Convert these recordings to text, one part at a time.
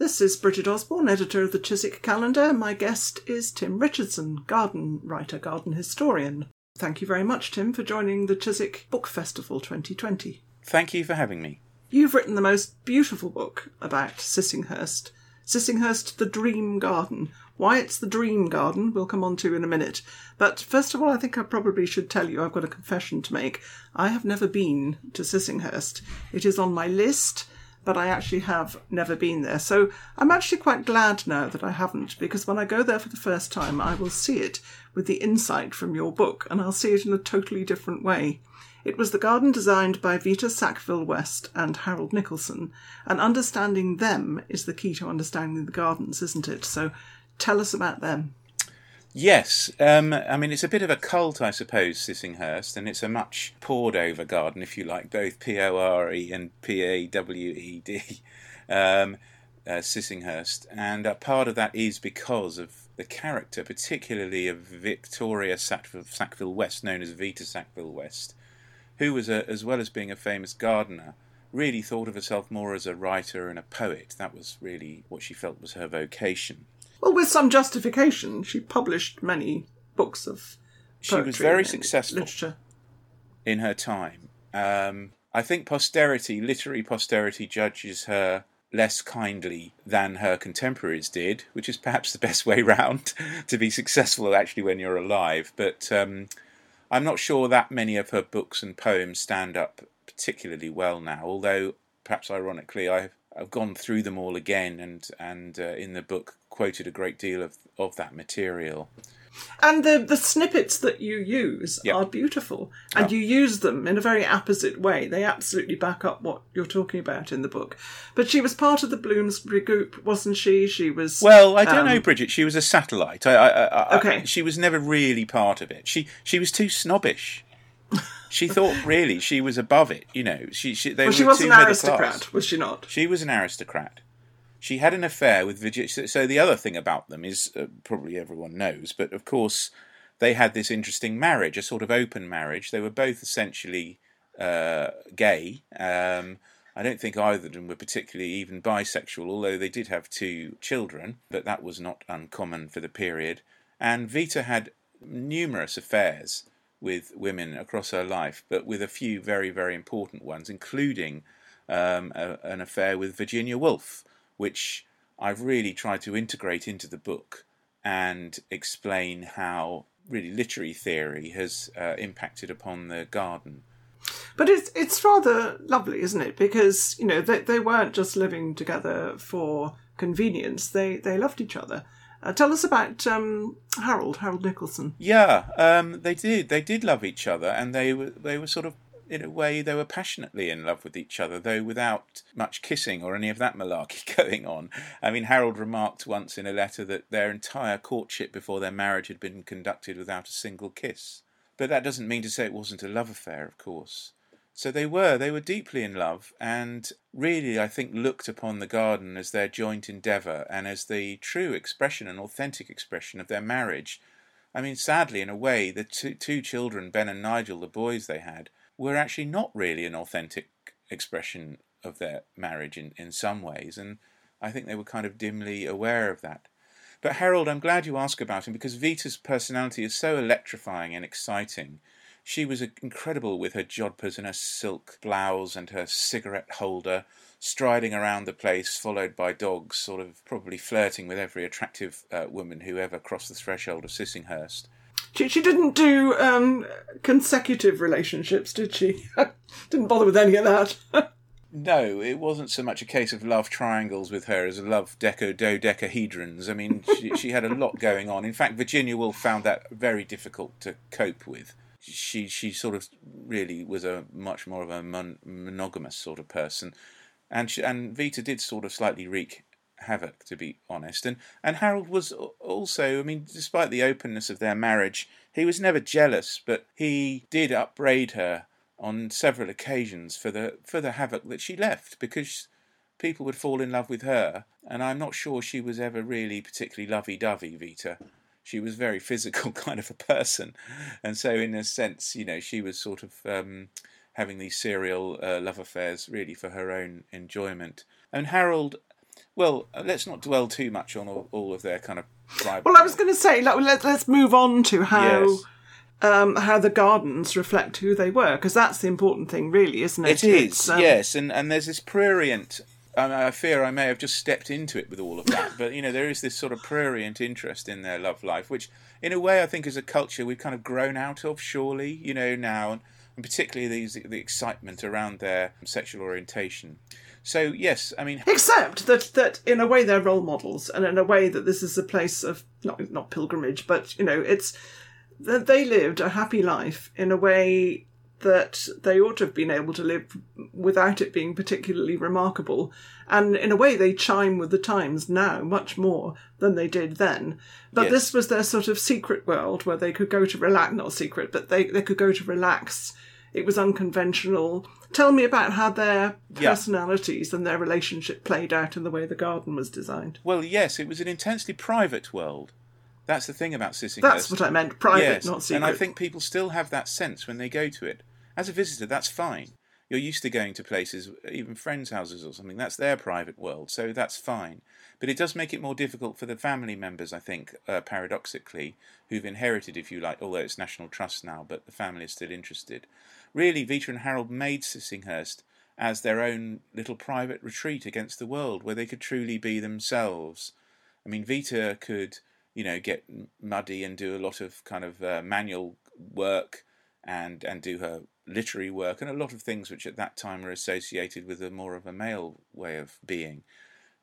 This is Bridget Osborne, editor of the Chiswick Calendar. My guest is Tim Richardson, garden writer, garden historian. Thank you very much, Tim, for joining the Chiswick Book Festival 2020. Thank you for having me. You've written the most beautiful book about Sissinghurst. Sissinghurst, the Dream Garden. Why it's the Dream Garden, we'll come on to in a minute. But first of all, I think I probably should tell you I've got a confession to make. I have never been to Sissinghurst. It is on my list, but I actually have never been there. So I'm actually quite glad now that I haven't, because when I go there for the first time, I will see it with the insight from your book, and I'll see it in a totally different way. It was the garden designed by Vita Sackville West and Harold Nicolson, and understanding them is the key to understanding the gardens, isn't it? So tell us about them. Yes, um, I mean it's a bit of a cult, I suppose, Sissinghurst, and it's a much pored over garden, if you like, both P O R E and P A W E D, um, uh, Sissinghurst, and part of that is because of the character, particularly of Victoria Sackville, Sackville West, known as Vita Sackville West, who was, a, as well as being a famous gardener, really thought of herself more as a writer and a poet. That was really what she felt was her vocation. Well, with some justification, she published many books of. She was very successful literature. in her time. Um, I think posterity, literary posterity, judges her less kindly than her contemporaries did, which is perhaps the best way round to be successful actually when you're alive. But um, I'm not sure that many of her books and poems stand up particularly well now, although perhaps ironically I've, I've gone through them all again and, and uh, in the book quoted a great deal of, of that material. And the, the snippets that you use Yep. are beautiful, and you use them in a very apposite way. They absolutely back up what you're talking about in the book. But she was part of the Bloomsbury group, wasn't she? She was. Well, I don't um, know, Bridget. She was a satellite. I, I, I, I- Okay. she was never really part of it. She she was too snobbish. She thought really she was above it. You know, she she they Well, were she was too an aristocrat, class. was she not? She was an aristocrat. She had an affair with Virginia. So, so the other thing about them is uh, probably everyone knows, but of course they had this interesting marriage, a sort of open marriage. They were both essentially uh, gay. Um, I don't think either of them were particularly even bisexual, although they did have two children, but that was not uncommon for the period. And Vita had numerous affairs with women across her life, but with a few very, very important ones, including um, a, an affair with Virginia Woolf, which I've really tried to integrate into the book and explain how really literary theory has uh, impacted upon the garden. But it's it's rather lovely, isn't it? Because you know they they weren't just living together for convenience. They they loved each other. Uh, tell us about um, Harold Harold Nicolson. Yeah, um, they did. They did love each other, and they were they were sort of in a way they were passionately in love with each other, though without much kissing or any of that malarkey going on. I mean, Harold remarked once in a letter that their entire courtship before their marriage had been conducted without a single kiss. But that doesn't mean to say it wasn't a love affair, of course. So they were, they were deeply in love, and really, I think, looked upon the garden as their joint endeavour and as the true expression and authentic expression of their marriage. I mean, sadly, in a way, the two, two children, Ben and Nigel, the boys they had, were actually not really an authentic expression of their marriage in, in some ways, and I think they were kind of dimly aware of that. But Harold, I'm glad you ask about him because Vita's personality is so electrifying and exciting. She was incredible with her jodhpurs and her silk blouse and her cigarette holder, striding around the place, followed by dogs, sort of probably flirting with every attractive uh, woman who ever crossed the threshold of Sissinghurst. She, she didn't do um, consecutive relationships, did she? didn't bother with any of that. No, it wasn't so much a case of love triangles with her as a love deco dodecahedrons. I mean, she, she had a lot going on. In fact, Virginia Woolf found that very difficult to cope with. She she sort of really was a much more of a mon- monogamous sort of person, and she, and Vita did sort of slightly wreak havoc, to be honest. And and Harold was also, I mean, despite the openness of their marriage, he was never jealous, but he did upbraid her on several occasions for the for the havoc that she left because people would fall in love with her, and I'm not sure she was ever really particularly lovey-dovey, Vita. She was very physical kind of a person, and so in a sense, you know, she was sort of um, having these serial uh, love affairs really for her own enjoyment. And Harold, well, uh, let's not dwell too much on all, all of their kind of private. Well, I was going to say, like, let, let's move on to how Yes. um, how the gardens reflect who they were, because that's the important thing, really, isn't it? It is, um, yes, and and there's this prurient. Um, I fear I may have just stepped into it with all of that, but you know there is this sort of prurient interest in their love life, which, in a way, I think as a culture we've kind of grown out of. Surely, you know now, and, and particularly these the excitement around their sexual orientation. So yes, I mean Except that, that in a way they're role models, and in a way that this is a place of not not pilgrimage, but you know, it's that they lived a happy life in a way that they ought to have been able to live without it being particularly remarkable. And in a way, they chime with the times now much more than they did then. But Yes. this was their sort of secret world where they could go to relax, not secret, but they, they could go to relax. It was unconventional. Tell me about how their Yeah. personalities and their relationship played out in the way the garden was designed. Well, yes, it was an intensely private world. That's the thing about Sissinghurst. That's what I meant. Private, yes, not secret. and I think people still have that sense when they go to it. As a visitor, that's fine. You're used to going to places, even friends' houses or something. That's their private world, so that's fine. But it does make it more difficult for the family members, I think, uh, paradoxically, who've inherited, if you like, although it's National Trust now, but the family is still interested. Really, Vita and Harold made Sissinghurst as their own little private retreat against the world, where they could truly be themselves. I mean, Vita could, you know, get muddy and do a lot of kind of uh, manual work and and do her literary work and a lot of things which at that time were associated with a more of a male way of being.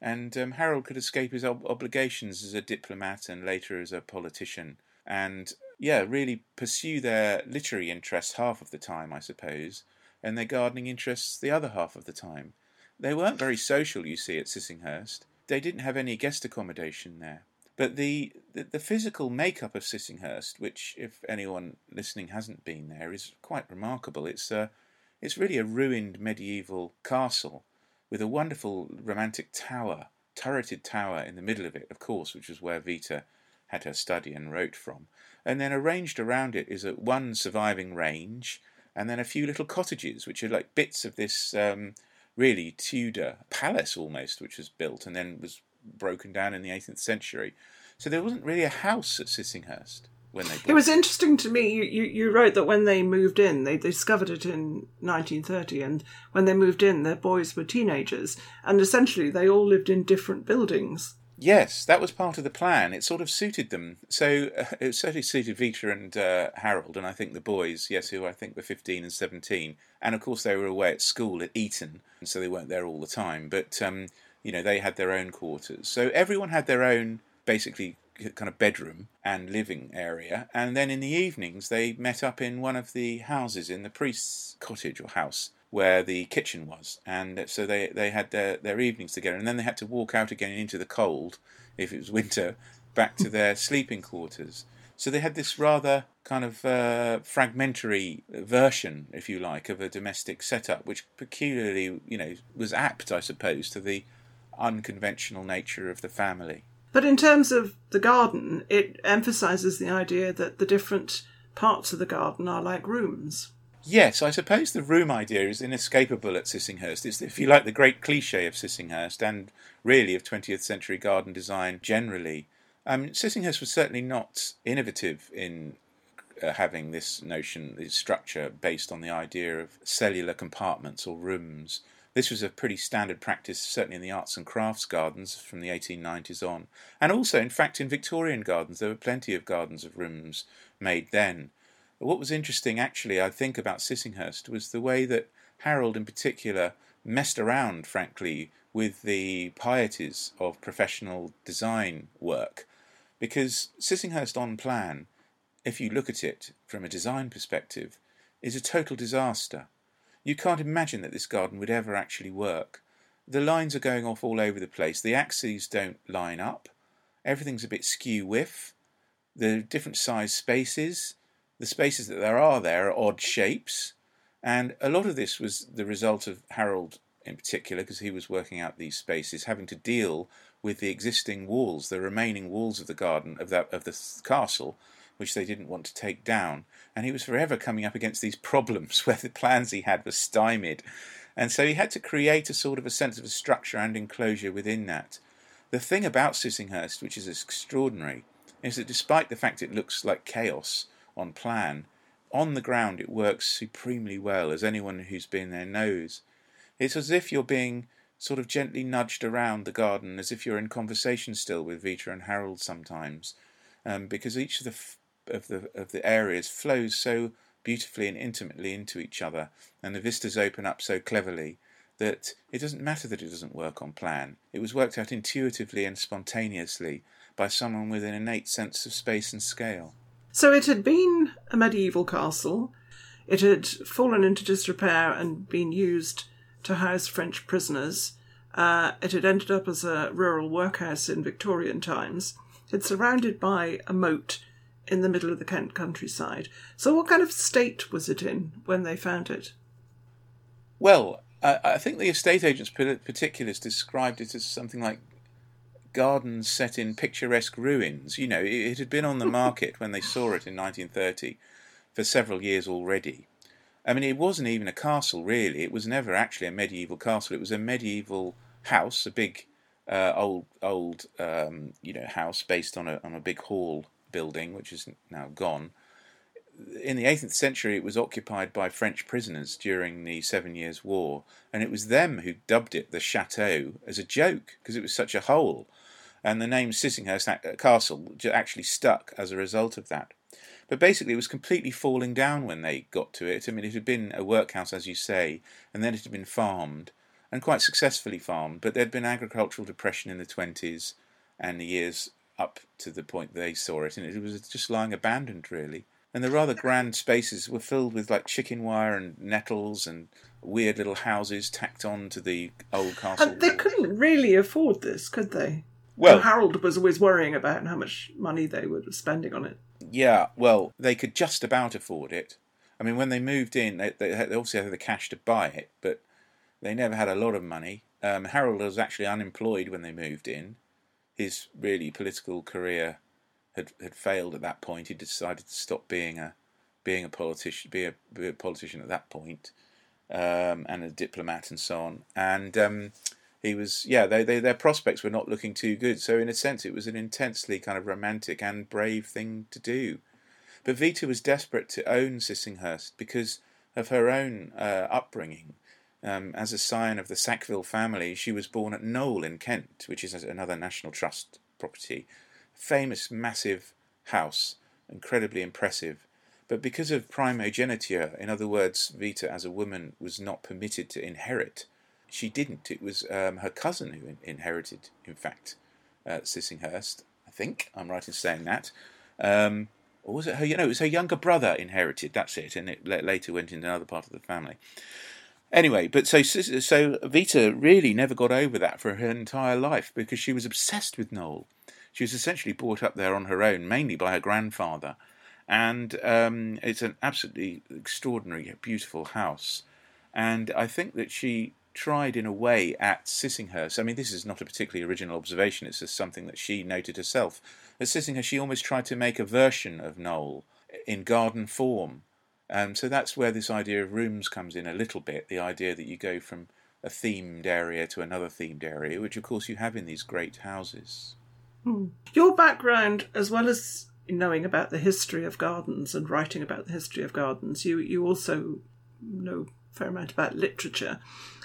And um, Harold could escape his ob- obligations as a diplomat and later as a politician, and yeah, really pursue their literary interests half of the time, I suppose, and their gardening interests the other half of the time. They weren't very social, you see, at Sissinghurst. They didn't have any guest accommodation there. But the, the, the physical makeup of Sissinghurst, which, if anyone listening hasn't been there, is quite remarkable. It's, a, it's really a ruined medieval castle with a wonderful romantic tower, turreted tower in the middle of it, of course, which was where Vita had her study and wrote from. And then arranged around it is a, one surviving range, and then a few little cottages, which are like bits of this um, really Tudor palace almost, which was built and then was broken down in the 18th century. So there wasn't really a house at Sissinghurst when they bought It was interesting to me. You, you, you wrote that when they moved in, they discovered it in 1930, and when they moved in, their boys were teenagers, and essentially they all lived in different buildings. Yes, that was part of the plan. It sort of suited them. So uh, it certainly suited Vita and uh, Harold, and I think the boys, yes, who I think were 15 and 17. And of course, they were away at school at Eton, and so they weren't there all the time. But, um, you know, they had their own quarters. So everyone had their own, basically, kind of bedroom and living area. And then in the evenings, they met up in one of the houses in the priest's cottage or house where the kitchen was, and so they they had their their evenings together, and then they had to walk out again into the cold if it was winter, back to their sleeping quarters. So they had this rather kind of uh, fragmentary version, if you like, of a domestic setup, which peculiarly, you know, was apt, I suppose, to the unconventional nature of the family. But in terms of the garden, it emphasises the idea that the different parts of the garden are like rooms. Yes, I suppose the room idea is inescapable at Sissinghurst. It's, if you like, the great cliche of Sissinghurst and really of 20th century garden design generally. Um, Sissinghurst was certainly not innovative in uh, having this notion, this structure based on the idea of cellular compartments or rooms. This was a pretty standard practice, certainly in the arts and crafts gardens from the 1890s on. And also, in fact, in Victorian gardens, there were plenty of gardens of rooms made then. What was interesting, actually, I think, about Sissinghurst was the way that Harold, in particular, messed around, frankly, with the pieties of professional design work. Because Sissinghurst on plan, if you look at it from a design perspective, is a total disaster. You can't imagine that this garden would ever actually work. The lines are going off all over the place. The axes don't line up. Everything's a bit skew whiff. The different size spaces, the spaces that there are there are odd shapes. And a lot of this was the result of Harold in particular, because he was working out these spaces, having to deal with the existing walls, the remaining walls of the garden of that of the castle, which they didn't want to take down. And he was forever coming up against these problems where the plans he had were stymied. And so he had to create a sort of a sense of a structure and enclosure within that. The thing about Sissinghurst, which is extraordinary, is that despite the fact it looks like chaos on plan, on the ground it works supremely well, as anyone who's been there knows. It's as if you're being sort of gently nudged around the garden, as if you're in conversation still with Vita and Harold sometimes, um, because each of the f- of the of the areas flows so beautifully and intimately into each other, and the vistas open up so cleverly that it doesn't matter that it doesn't work on plan. It was worked out intuitively and spontaneously by someone with an innate sense of space and scale. So it had been a medieval castle. It had fallen into disrepair and been used to house French prisoners. Uh, it had ended up as a rural workhouse in Victorian times. It's surrounded by a moat in the middle of the Kent countryside. So, what kind of state was it in when they found it? Well, I, I think the estate agents' particulars described it as something like gardens set in picturesque ruins. You know, it, it had been on the market when they saw it in 1930 for several years already. I mean, it wasn't even a castle, really. It was never actually a medieval castle. It was a medieval house, a big, uh, old, old, um, you know, house based on a on a big hall building, which is now gone. In the 18th century, it was occupied by French prisoners during the Seven Years' War, and it was them who dubbed it the Chateau as a joke because it was such a hole. And the name Sissinghurst Castle actually stuck as a result of that. But basically, it was completely falling down when they got to it. I mean, it had been a workhouse, as you say, and then it had been farmed, and quite successfully farmed. But there'd been agricultural depression in the 20s and the years up to the point they saw it, and it was just lying abandoned, really. And the rather grand spaces were filled with like chicken wire and nettles and weird little houses tacked on to the old castle. And they couldn't really afford this, could they? Well, Harold was always worrying about how much money they were spending on it. Yeah, well, they could just about afford it. I mean, when they moved in, they, they, they obviously had the cash to buy it, but they never had a lot of money. Um, Harold was actually unemployed when they moved in. His really political career had had failed at that point. He decided to stop being a being a politician, be a, be a politician at that point, um, and a diplomat and so on. And um, he was yeah they, they their prospects were not looking too good so in a sense it was an intensely kind of romantic and brave thing to do but Vita was desperate to own Sissinghurst because of her own uh, upbringing um, as a scion of the Sackville family she was born at Knole in Kent which is another National Trust property famous massive house incredibly impressive but because of primogeniture in other words Vita as a woman was not permitted to inherit she didn't. It was um, her cousin who in- inherited, in fact, uh, Sissinghurst. I think I'm right in saying that. Um, or was it her? You know, it was her younger brother inherited. That's it, and it later went into another part of the family. Anyway, but so so Vita really never got over that for her entire life because she was obsessed with Knole. She was essentially brought up there on her own, mainly by her grandfather, and um, it's an absolutely extraordinary, beautiful house. And I think that she tried in a way at Sissinghurst. I mean, this is not a particularly original observation, it's just something that she noted herself. At Sissinghurst, she almost tried to make a version of Knole in garden form. Um, so that's where this idea of rooms comes in a little bit the idea that you go from a themed area to another themed area, which of course you have in these great houses. Hmm. Your background, as well as knowing about the history of gardens and writing about the history of gardens, you, you also know a fair amount about literature.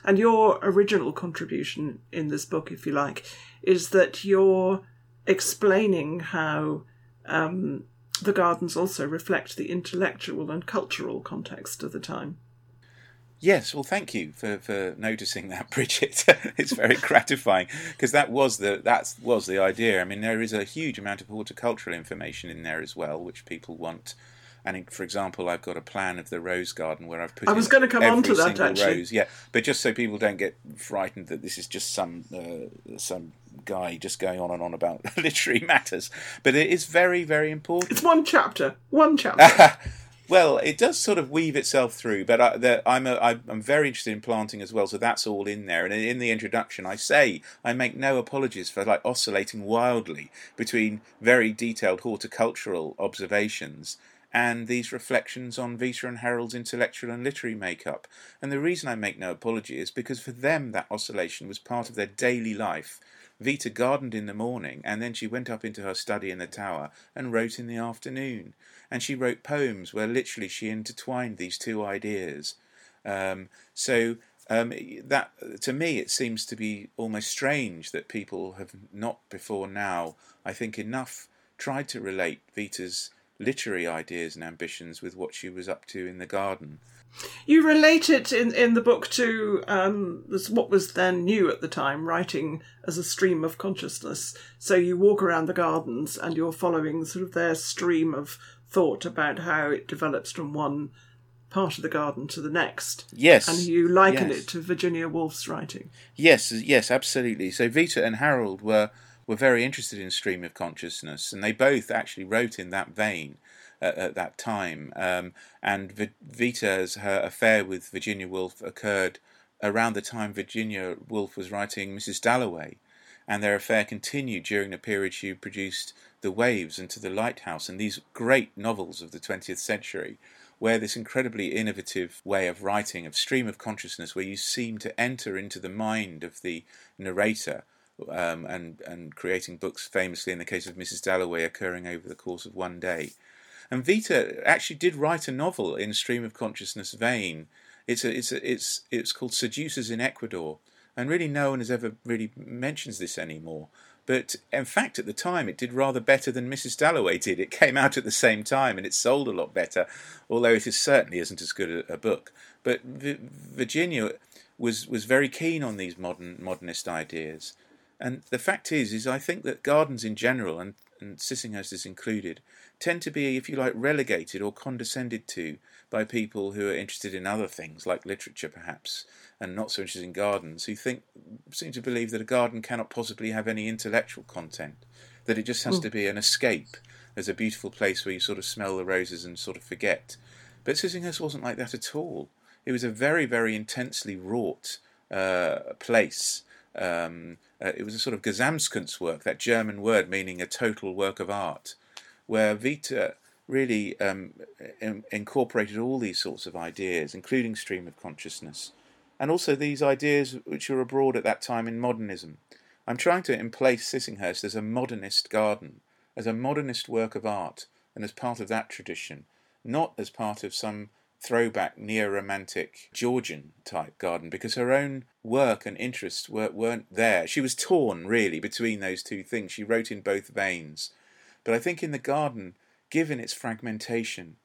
And your original contribution in this book, if you like, is that you're explaining how um, the gardens also reflect the intellectual and cultural context of the time. Yes, well, thank you for, for noticing that, Bridget. it's very gratifying because that was the that was the idea. I mean, there is a huge amount of horticultural information in there as well, which people want and for example, I've got a plan of the rose garden where I've put. I was going to come on to that actually. Rose. Yeah, but just so people don't get frightened that this is just some uh, some guy just going on and on about literary matters, but it is very very important. It's one chapter. One chapter. well, it does sort of weave itself through, but I, I'm a, I'm very interested in planting as well, so that's all in there. And in the introduction, I say I make no apologies for like oscillating wildly between very detailed horticultural observations and these reflections on Vita and Harold's intellectual and literary makeup. And the reason I make no apology is because for them that oscillation was part of their daily life. Vita gardened in the morning, and then she went up into her study in the tower and wrote in the afternoon. And she wrote poems where literally she intertwined these two ideas. Um, so um, that to me it seems to be almost strange that people have not before now, I think, enough tried to relate Vita's literary ideas and ambitions with what she was up to in the garden. You relate it in, in the book to um, what was then new at the time, writing as a stream of consciousness. So you walk around the gardens and you're following sort of their stream of thought about how it develops from one part of the garden to the next. Yes. And you liken yes. it to Virginia Woolf's writing. Yes, yes, absolutely. So Vita and Harold were were very interested in stream of consciousness, and they both actually wrote in that vein at, at that time. Um, and v- Vita's her affair with Virginia Woolf occurred around the time Virginia Woolf was writing Mrs. Dalloway, and their affair continued during the period she produced The Waves and To the Lighthouse, and these great novels of the 20th century. Where this incredibly innovative way of writing, of stream of consciousness, where you seem to enter into the mind of the narrator um, and and creating books famously in the case of Mrs. Dalloway occurring over the course of one day. And Vita actually did write a novel in stream of consciousness vein. It's a, it's a, it's it's called Seducers in Ecuador, and really no one has ever really mentions this anymore. But in fact, at the time, it did rather better than Mrs. Dalloway did. It came out at the same time, and it sold a lot better, although it is certainly isn't as good a, a book. But v- Virginia was was very keen on these modern modernist ideas, and the fact is, is I think that gardens in general, and, and Sissinghurst is included, tend to be, if you like, relegated or condescended to by people who are interested in other things, like literature perhaps, and not so interested in gardens, who think seem to believe that a garden cannot possibly have any intellectual content, that it just has mm. to be an escape as a beautiful place where you sort of smell the roses and sort of forget. But Sissinghurst wasn't like that at all. It was a very, very intensely wrought uh, place. Um, uh, it was a sort of Gesamtkunstwerk, that German word meaning a total work of art, where Vita really um, in, incorporated all these sorts of ideas, including stream of consciousness, and also these ideas which were abroad at that time in modernism. I'm trying to emplace Sissinghurst as a modernist garden, as a modernist work of art, and as part of that tradition, not as part of some throwback neo-romantic Georgian type garden because her own work and interest were, weren't there. She was torn really between those two things. She wrote in both veins. But I think in the garden, given its fragmentation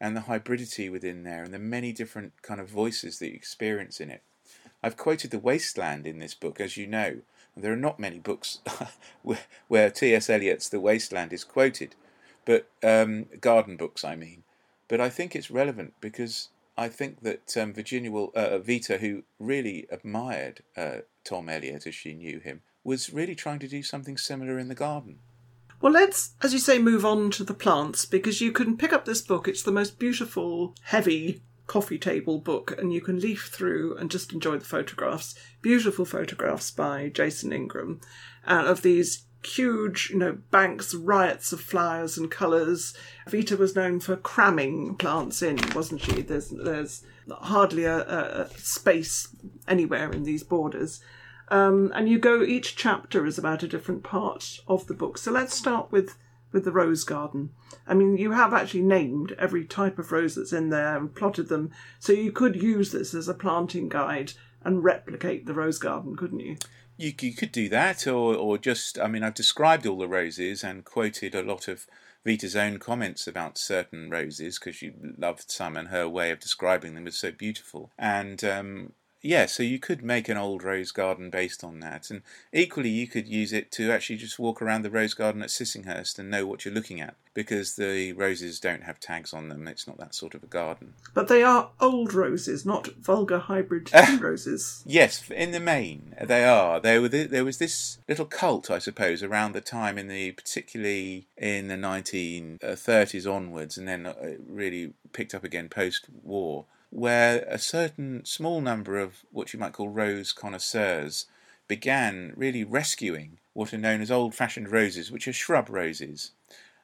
and the hybridity within there and the many different kind of voices that you experience in it, I've quoted The Waste Land in this book, as you know. There are not many books where, T.S. Eliot's The Waste Land is quoted, but um, garden books, I mean. But I think it's relevant because I think that um, Virginia will, uh, Vita, who really admired uh, Tom Eliot as she knew him, was really trying to do something similar in the garden. Well, let's, as you say, move on to the plants because you can pick up this book. It's the most beautiful, heavy coffee table book, and you can leaf through and just enjoy the photographs. Beautiful photographs by Jason Ingram uh, of these huge, you know, banks, riots of flowers and colours. Vita was known for cramming plants in, wasn't she? There's there's hardly a, a space anywhere in these borders. Um, and you go each chapter is about a different part of the book. So let's start with with the rose garden. I mean, you have actually named every type of rose that's in there and plotted them, so you could use this as a planting guide and replicate the rose garden, couldn't you? You, you could do that, or, or just, I mean, I've described all the roses and quoted a lot of Vita's own comments about certain roses because she loved some and her way of describing them was so beautiful. And um, yeah, so you could make an old rose garden based on that, and equally you could use it to actually just walk around the rose garden at Sissinghurst and know what you're looking at because the roses don't have tags on them. It's not that sort of a garden. But they are old roses, not vulgar hybrid roses. Yes, in the main they are. There were there was this little cult, I suppose, around the time in the particularly in the 1930s onwards, and then uh, really picked up again post-war where a certain small number of what you might call rose connoisseurs began really rescuing what are known as old fashioned roses, which are shrub roses.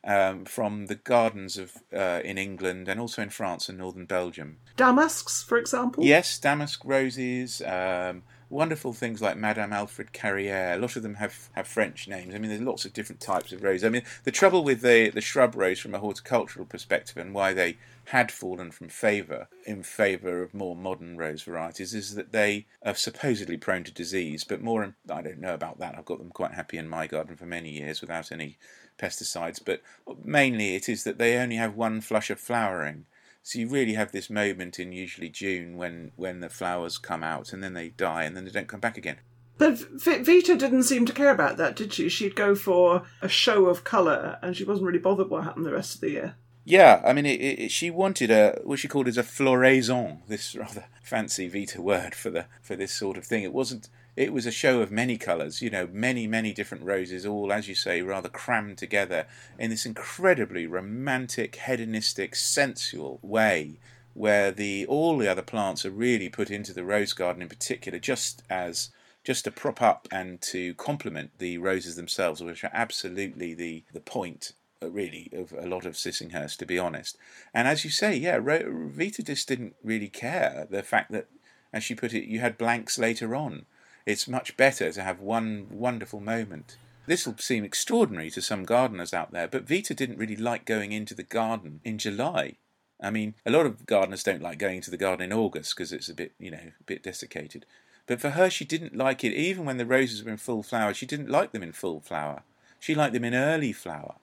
um, from the gardens of uh, in England and also in France and northern Belgium. Damasks, for example. Yes, damask roses. Um, wonderful things like Madame Alfred Carrière. A lot of them have, have French names. I mean, there's lots of different types of rose. I mean, the trouble with the, the shrub rose from a horticultural perspective and why they had fallen from favour in favour of more modern rose varieties is that they are supposedly prone to disease, but more, I don't know about that. I've got them quite happy in my garden for many years without any pesticides, but mainly it is that they only have one flush of flowering. So you really have this moment in usually June when, when the flowers come out and then they die and then they don't come back again. But Vita didn't seem to care about that, did she? She'd go for a show of colour and she wasn't really bothered what happened the rest of the year. Yeah, I mean, it, it, she wanted a what she called as a floraison, this rather fancy Vita word for the for this sort of thing. It wasn't it was a show of many colours, you know, many, many different roses, all, as you say, rather crammed together in this incredibly romantic, hedonistic, sensual way, where the all the other plants are really put into the rose garden in particular, just as just to prop up and to complement the roses themselves, which are absolutely the the point Uh, really of a lot of Sissinghurst, to be honest. And as you say, yeah, Vita just didn't really care the fact that, as she put it, you had blanks later on. It's much better to have one wonderful moment. This will seem extraordinary to some gardeners out there, but Vita didn't really like going into the garden in July. I mean, a lot of gardeners don't like going into the garden in August because it's a bit, you know, a bit desiccated. But for her, she didn't like it. Even when the roses were in full flower, she didn't like them in full flower. She liked them in early flower.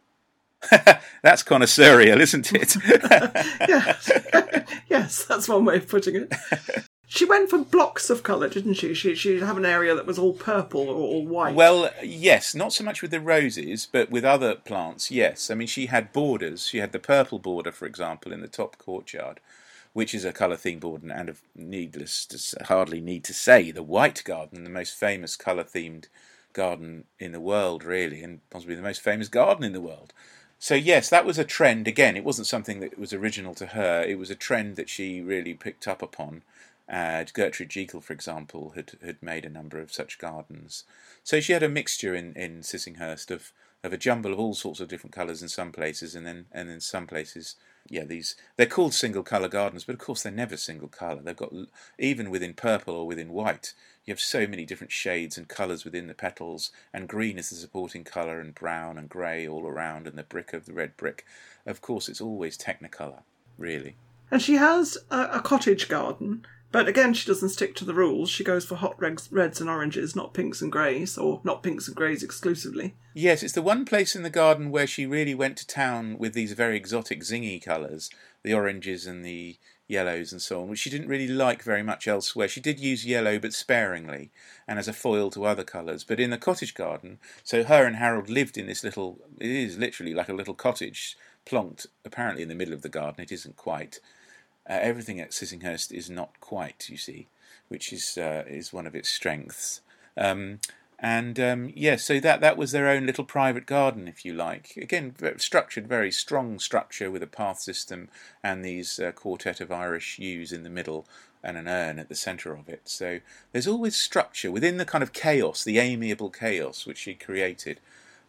that's connoisseurial, isn't it? yes. yes, that's one way of putting it. She went for blocks of colour, didn't she? she? She'd have an area that was all purple or all white. Well, yes, not so much with the roses, but with other plants, yes. I mean, she had borders. She had the purple border, for example, in the top courtyard, which is a colour themed border, and of needless to hardly need to say, the white garden, the most famous colour themed garden in the world, really, and possibly the most famous garden in the world. So yes, that was a trend. Again, it wasn't something that was original to her. It was a trend that she really picked up upon. Uh, Gertrude Jekyll, for example, had had made a number of such gardens. So she had a mixture in, in Sissinghurst of, of a jumble of all sorts of different colours in some places, and then and in some places, yeah, these they're called single colour gardens, but of course they're never single colour. They've got even within purple or within white, you have so many different shades and colours within the petals, and green is the supporting colour, and brown and grey all around, and the brick of the red brick. Of course, it's always technicolour, really. And she has a, a cottage garden but again, she doesn't stick to the rules. She goes for hot reds, reds and oranges, not pinks and greys, or not pinks and greys exclusively. Yes, it's the one place in the garden where she really went to town with these very exotic zingy colours, the oranges and the yellows and so on, which she didn't really like very much elsewhere. She did use yellow, but sparingly, and as a foil to other colours. But in the cottage garden, so her and Harold lived in this little, it is literally like a little cottage, plonked apparently in the middle of the garden. It isn't quite. Uh, everything at Sissinghurst is not quite, you see, which is uh, is one of its strengths. Um, and um, yeah, so that that was their own little private garden, if you like. Again, structured, very strong structure with a path system and these uh, quartet of Irish yews in the middle and an urn at the centre of it. So there's always structure within the kind of chaos, the amiable chaos which she created.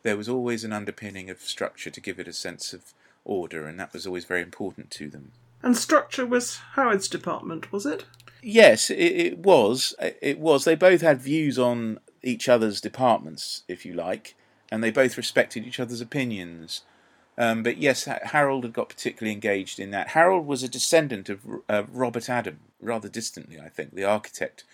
There was always an underpinning of structure to give it a sense of order, and that was always very important to them. And structure was Howard's department, was it? Yes, it, it, was. It was. They both had views on each other's departments, if you like, and they both respected each other's opinions. Um, but yes, Harold had got particularly engaged in that. Harold was a descendant of uh, Robert Adam, rather distantly, I think, the architect.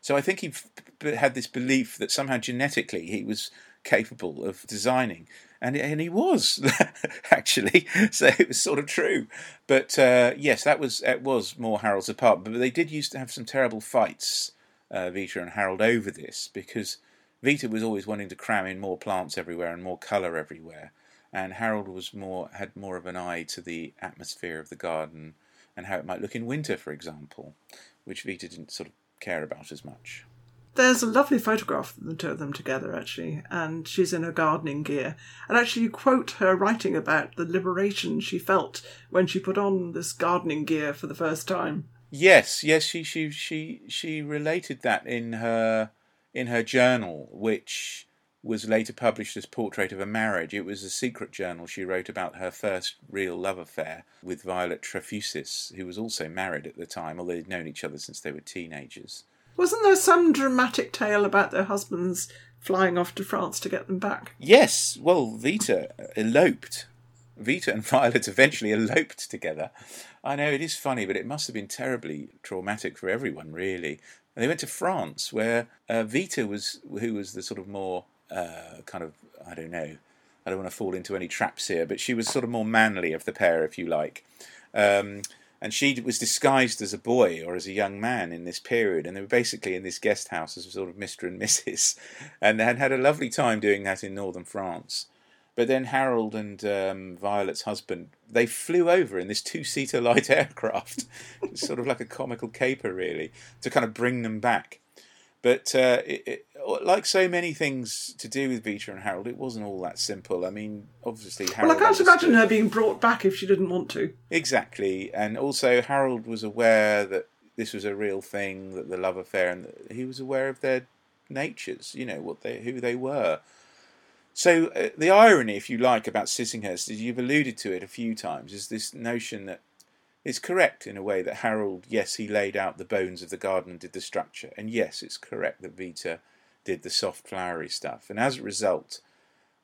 So I think he f- had this belief that somehow genetically he was capable of designing and and he was actually. So it was sort of true. But uh, yes, that was it was more Harold's apartment. But they did used to have some terrible fights, uh, Vita and Harold, over this because Vita was always wanting to cram in more plants everywhere and more colour everywhere, and Harold was more had more of an eye to the atmosphere of the garden and how it might look in winter, for example, which Vita didn't sort of care about as much. There's a lovely photograph of the two of them together, actually, and she's in her gardening gear. And actually, you quote her writing about the liberation she felt when she put on this gardening gear for the first time. Yes, yes, she she she she related that in her in her journal, which was later published as Portrait of a Marriage. It was a secret journal she wrote about her first real love affair with Violet Trefusis, who was also married at the time, although they'd known each other since they were teenagers. Wasn't there some dramatic tale about their husbands flying off to France to get them back? Yes, well, Vita eloped. Vita and Violet eventually eloped together. I know it is funny, but it must have been terribly traumatic for everyone, really. And they went to France, where uh, Vita was, who was the sort of more uh, kind of, I don't know, I don't want to fall into any traps here, but she was sort of more manly of the pair, if you like. Um, and she was disguised as a boy or as a young man in this period, and they were basically in this guest house as a sort of Mister and Mrs. and had had a lovely time doing that in northern France. But then Harold and um, Violet's husband they flew over in this two-seater light aircraft, sort of like a comical caper, really, to kind of bring them back. But uh, it, it, like so many things to do with Vita and Harold, it wasn't all that simple. I mean, obviously, Harold. Well, I can't imagine her being brought back if she didn't want to. Exactly, and also Harold was aware that this was a real thing, that the love affair, and he was aware of their natures. You know what they, who they were. So uh, the irony, if you like, about Sissinghurst, as you've alluded to it a few times, is this notion that it's correct in a way that Harold, yes, he laid out the bones of the garden and did the structure, and yes, it's correct that Vita did the soft flowery stuff, and as a result,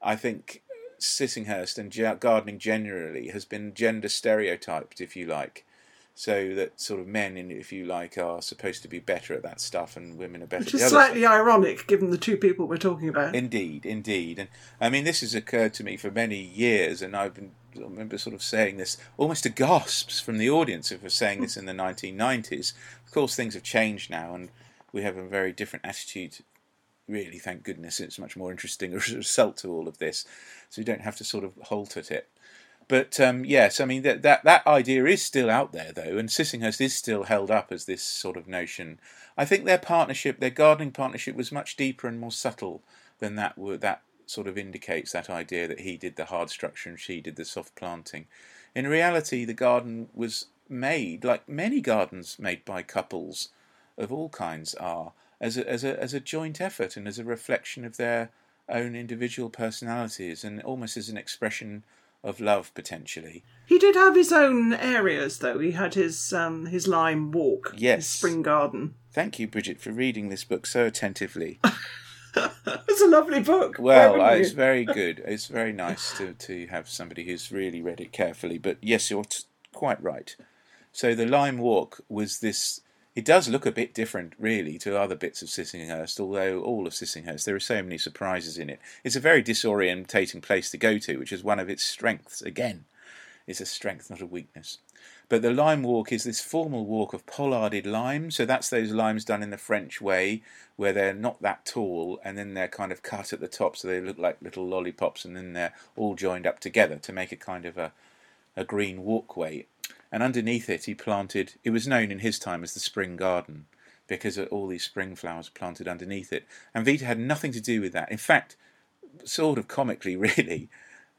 I think Sissinghurst and gardening generally has been gender stereotyped, if you like. So that sort of men, in, if you like, are supposed to be better at that stuff, and women are better. Which is slightly ironic given the two people we're talking about. Indeed, indeed, and I mean this has occurred to me for many years, and I've been I remember sort of saying this almost to gasps from the audience if we're saying this in the 1990s. Of course, things have changed now, and we have a very different attitude. Really, thank goodness, it's much more interesting as a result to all of this, so you don't have to sort of halt at it. But um, yes, I mean that, that that idea is still out there though, and Sissinghurst is still held up as this sort of notion. I think their partnership, their gardening partnership, was much deeper and more subtle than that. That sort of indicates that idea that he did the hard structure and she did the soft planting. In reality, the garden was made like many gardens made by couples of all kinds are as a, as a as a joint effort and as a reflection of their own individual personalities and almost as an expression of love potentially. He did have his own areas, though. He had his um, his lime walk, Yes. his spring garden. Thank you, Bridget, for reading this book so attentively. It's a lovely book. Well, uh, it's very good. It's very nice to, to have somebody who's really read it carefully. But yes, you're t- quite right. So the Lime Walk was this. It does look a bit different, really, to other bits of Sissinghurst. Although all of Sissinghurst, there are so many surprises in it. It's a very disorientating place to go to, which is one of its strengths. Again, it's a strength, not a weakness. But the lime walk is this formal walk of pollarded lime. So that's those limes done in the French way, where they're not that tall and then they're kind of cut at the top so they look like little lollipops and then they're all joined up together to make a kind of a, a green walkway. And underneath it, he planted, it was known in his time as the spring garden because of all these spring flowers planted underneath it. And Vita had nothing to do with that. In fact, sort of comically, really,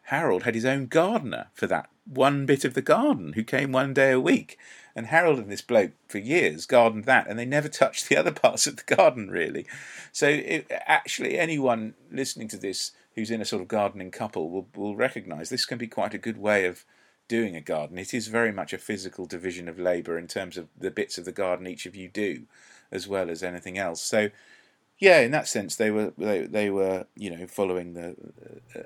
Harold had his own gardener for that one bit of the garden who came one day a week. And Harold and this bloke for years gardened that, and they never touched the other parts of the garden, really. So, it, actually, anyone listening to this who's in a sort of gardening couple will, will recognise this can be quite a good way of doing a garden. It is very much a physical division of labour in terms of the bits of the garden each of you do, as well as anything else. So, yeah, in that sense, they were they, they were you know following the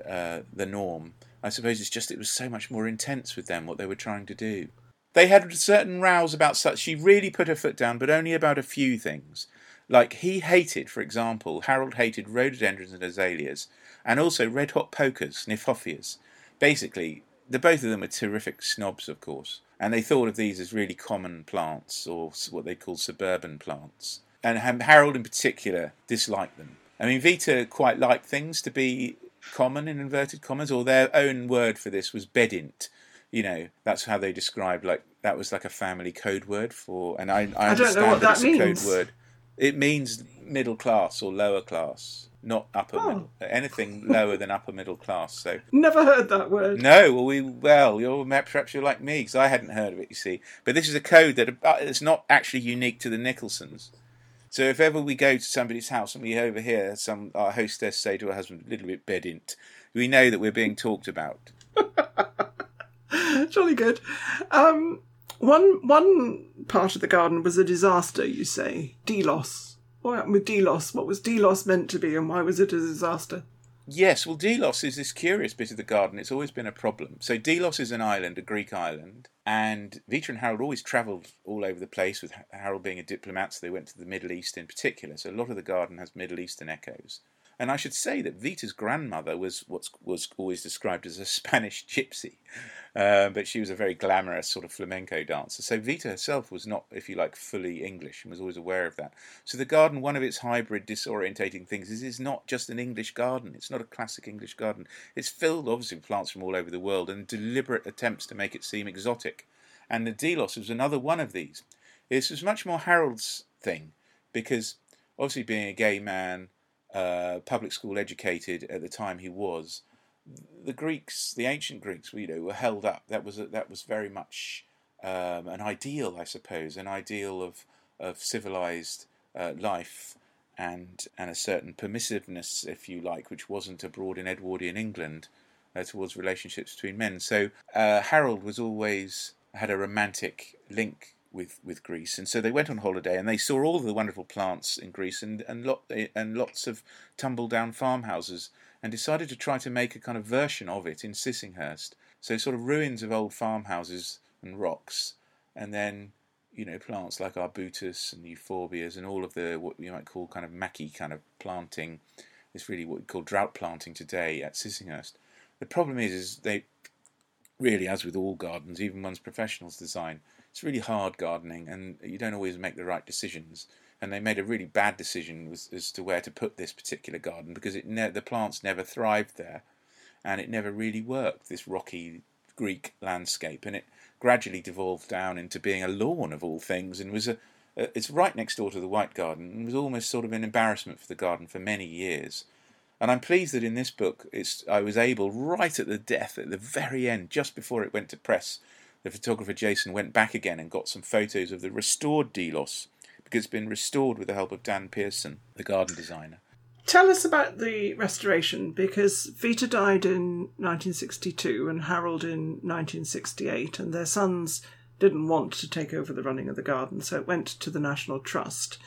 uh, the norm. I suppose it's just it was so much more intense with them what they were trying to do. They had certain rows about such. She really put her foot down, but only about a few things. Like he hated, for example, Harold hated rhododendrons and azaleas, and also red hot pokers, kniphofias. Basically, the both of them were terrific snobs, of course, and they thought of these as really common plants or what they call suburban plants. And Harold, in particular, disliked them. I mean, Vita quite liked things to be common in inverted commas, or their own word for this was bedint. You know, that's how they described like that was like a family code word for. And I, I, I don't know understand what that a means. code word. It means middle class or lower class, not upper Oh. middle. Anything lower than upper middle class. So Never heard that word. no, well, we well, you're perhaps you're like me because I hadn't heard of it. You see, but this is a code that uh, it's not actually unique to the Nicolsons. So if ever we go to somebody's house and we overhear some our hostess say to her husband, "A little bit bedint," we know that we're being talked about. Jolly good. Um, one one part of the garden was a disaster. You say Delos. What happened with Delos? What was Delos meant to be, and why was it a disaster? Yes, well, Delos is this curious bit of the garden. It's always been a problem. So Delos is an island, a Greek island, and Vita and Harold always travelled all over the place. With Harold being a diplomat, so they went to the Middle East in particular. So a lot of the garden has Middle Eastern echoes. And I should say that Vita's grandmother was what was always described as a Spanish gypsy, uh, but she was a very glamorous sort of flamenco dancer. So Vita herself was not, if you like, fully English and was always aware of that. So the garden, one of its hybrid disorientating things is it's not just an English garden. It's not a classic English garden. It's filled, obviously, with plants from all over the world and deliberate attempts to make it seem exotic. And the Delos was another one of these. This was much more Harold's thing because obviously being a gay man uh, public school educated at the time he was, the Greeks, the ancient Greeks, you know, were held up. That was a, that was very much um, an ideal, I suppose, an ideal of of civilized uh, life and and a certain permissiveness, if you like, which wasn't abroad in Edwardian England uh, towards relationships between men. So uh, Harold was always had a romantic link with with Greece, and so they went on holiday and they saw all the wonderful plants in Greece and and lot and lots of tumble down farmhouses, and decided to try to make a kind of version of it in Sissinghurst. So sort of ruins of old farmhouses and rocks, and then you know plants like arbutus and euphorbias and all of the what you might call kind of maquis kind of planting. It's really what we call drought planting today at Sissinghurst. The problem is, is they really, as with all gardens, even one's professionals design, it's really hard gardening, and you don't always make the right decisions. And they made a really bad decision as, as to where to put this particular garden because it ne- the plants never thrived there, and it never really worked. This rocky Greek landscape, and it gradually devolved down into being a lawn of all things, and was a, a it's right next door to the White Garden, and was almost sort of an embarrassment for the garden for many years. And I'm pleased that in this book, I was able, right at the death, at the very end, just before it went to press, the photographer Jason went back again and got some photos of the restored Delos because it's been restored with the help of Dan Pearson, the garden designer. Tell us about the restoration because Vita died in 1962 and Harold in 1968, and their sons didn't want to take over the running of the garden, so it went to the National Trust.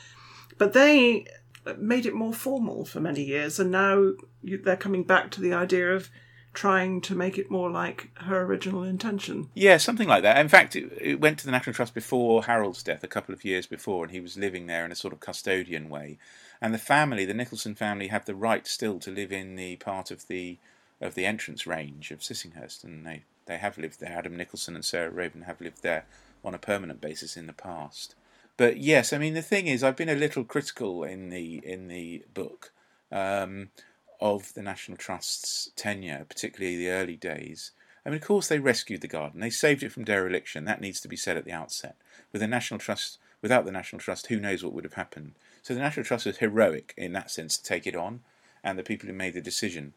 But they uh, made it more formal for many years, and now they're coming back to the idea of trying to make it more like her original intention. Yeah, something like that. In fact, it, it, went to the National Trust before Harold's death, a couple of years before, and he was living there in a sort of custodian way. And the family, the Nicolson family, have the right still to live in the part of the of the entrance range of Sissinghurst, and they, they have lived there. Adam Nicolson and Sarah Raven have lived there on a permanent basis in the past. But yes, I mean the thing is, I've been a little critical in the in the book. Um, of the National Trust's tenure, particularly the early days. I mean, of course, they rescued the garden. They saved it from dereliction. That needs to be said at the outset. With the National Trust, without the National Trust, who knows what would have happened? So the National Trust was heroic in that sense to take it on, and the people who made the decision.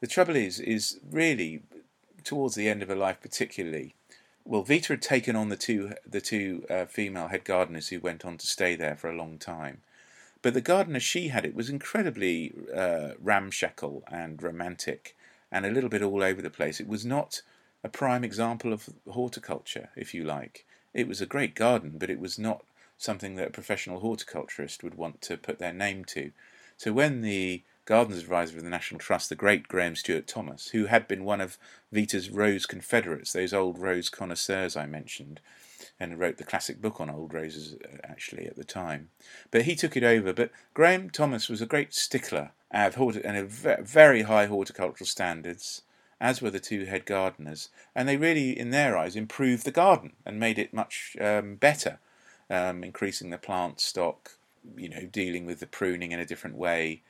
The trouble is, is really towards the end of her life, particularly. Well, Vita had taken on the two the two uh, female head gardeners who went on to stay there for a long time, but the garden as she had it was incredibly uh, ramshackle and romantic and a little bit all over the place. It was not a prime example of horticulture, if you like. It was a great garden, but it was not something that a professional horticulturist would want to put their name to. So when the gardens advisor of the National Trust, the great Graham Stuart Thomas, who had been one of Vita's rose confederates, those old rose connoisseurs I mentioned, and wrote the classic book on old roses uh, actually at the time. But he took it over. But Graham Thomas was a great stickler of horti- and very high horticultural standards, as were the two head gardeners, and they really, in their eyes, improved the garden and made it much um, better, um, increasing the plant stock, you know, dealing with the pruning in a different way.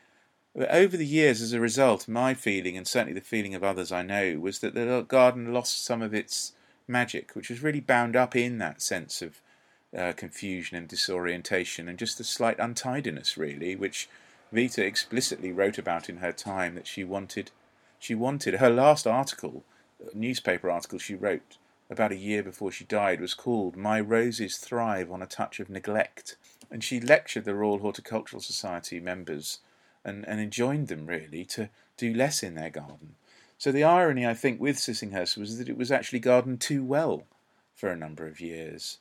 But over the years, as a result, my feeling, and certainly the feeling of others I know, was that the garden lost some of its magic, which was really bound up in that sense of uh, confusion and disorientation and just a slight untidiness, really, which Vita explicitly wrote about in her time that she wanted. She wanted her last article, newspaper article she wrote about a year before she died, was called "My Roses Thrive on a Touch of Neglect," and she lectured the Royal Horticultural Society members and, and enjoined them really to do less in their garden. So the irony, I think, with Sissinghurst was that it was actually gardened too well for a number of years.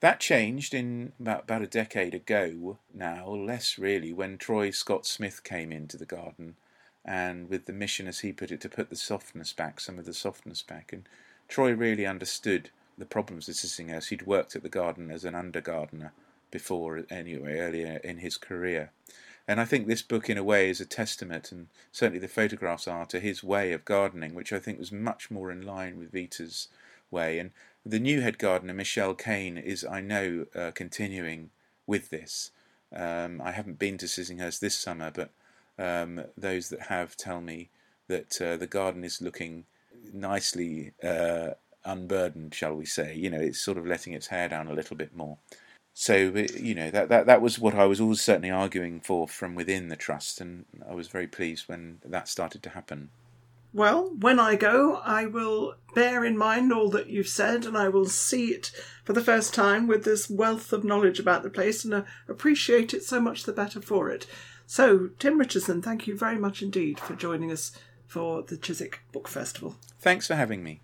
That changed in about, about a decade ago now, less really, when Troy Scott Smith came into the garden and with the mission, as he put it, to put the softness back, some of the softness back. And Troy really understood the problems of Sissinghurst. He'd worked at the garden as an under gardener before, anyway, earlier in his career. And I think this book, in a way, is a testament, and certainly the photographs are, to his way of gardening, which I think was much more in line with Vita's way. And the new head gardener, Michelle Kane, is, I know, uh, continuing with this. Um, I haven't been to Sissinghurst this summer, but um, those that have tell me that uh, the garden is looking nicely uh, unburdened, shall we say. You know, it's sort of letting its hair down a little bit more. So, you know, that, that, that was what I was always certainly arguing for from within the trust, and I was very pleased when that started to happen. Well, when I go, I will bear in mind all that you've said and I will see it for the first time with this wealth of knowledge about the place and uh, appreciate it so much the better for it. So, Tim Richardson, thank you very much indeed for joining us for the Chiswick Book Festival. Thanks for having me.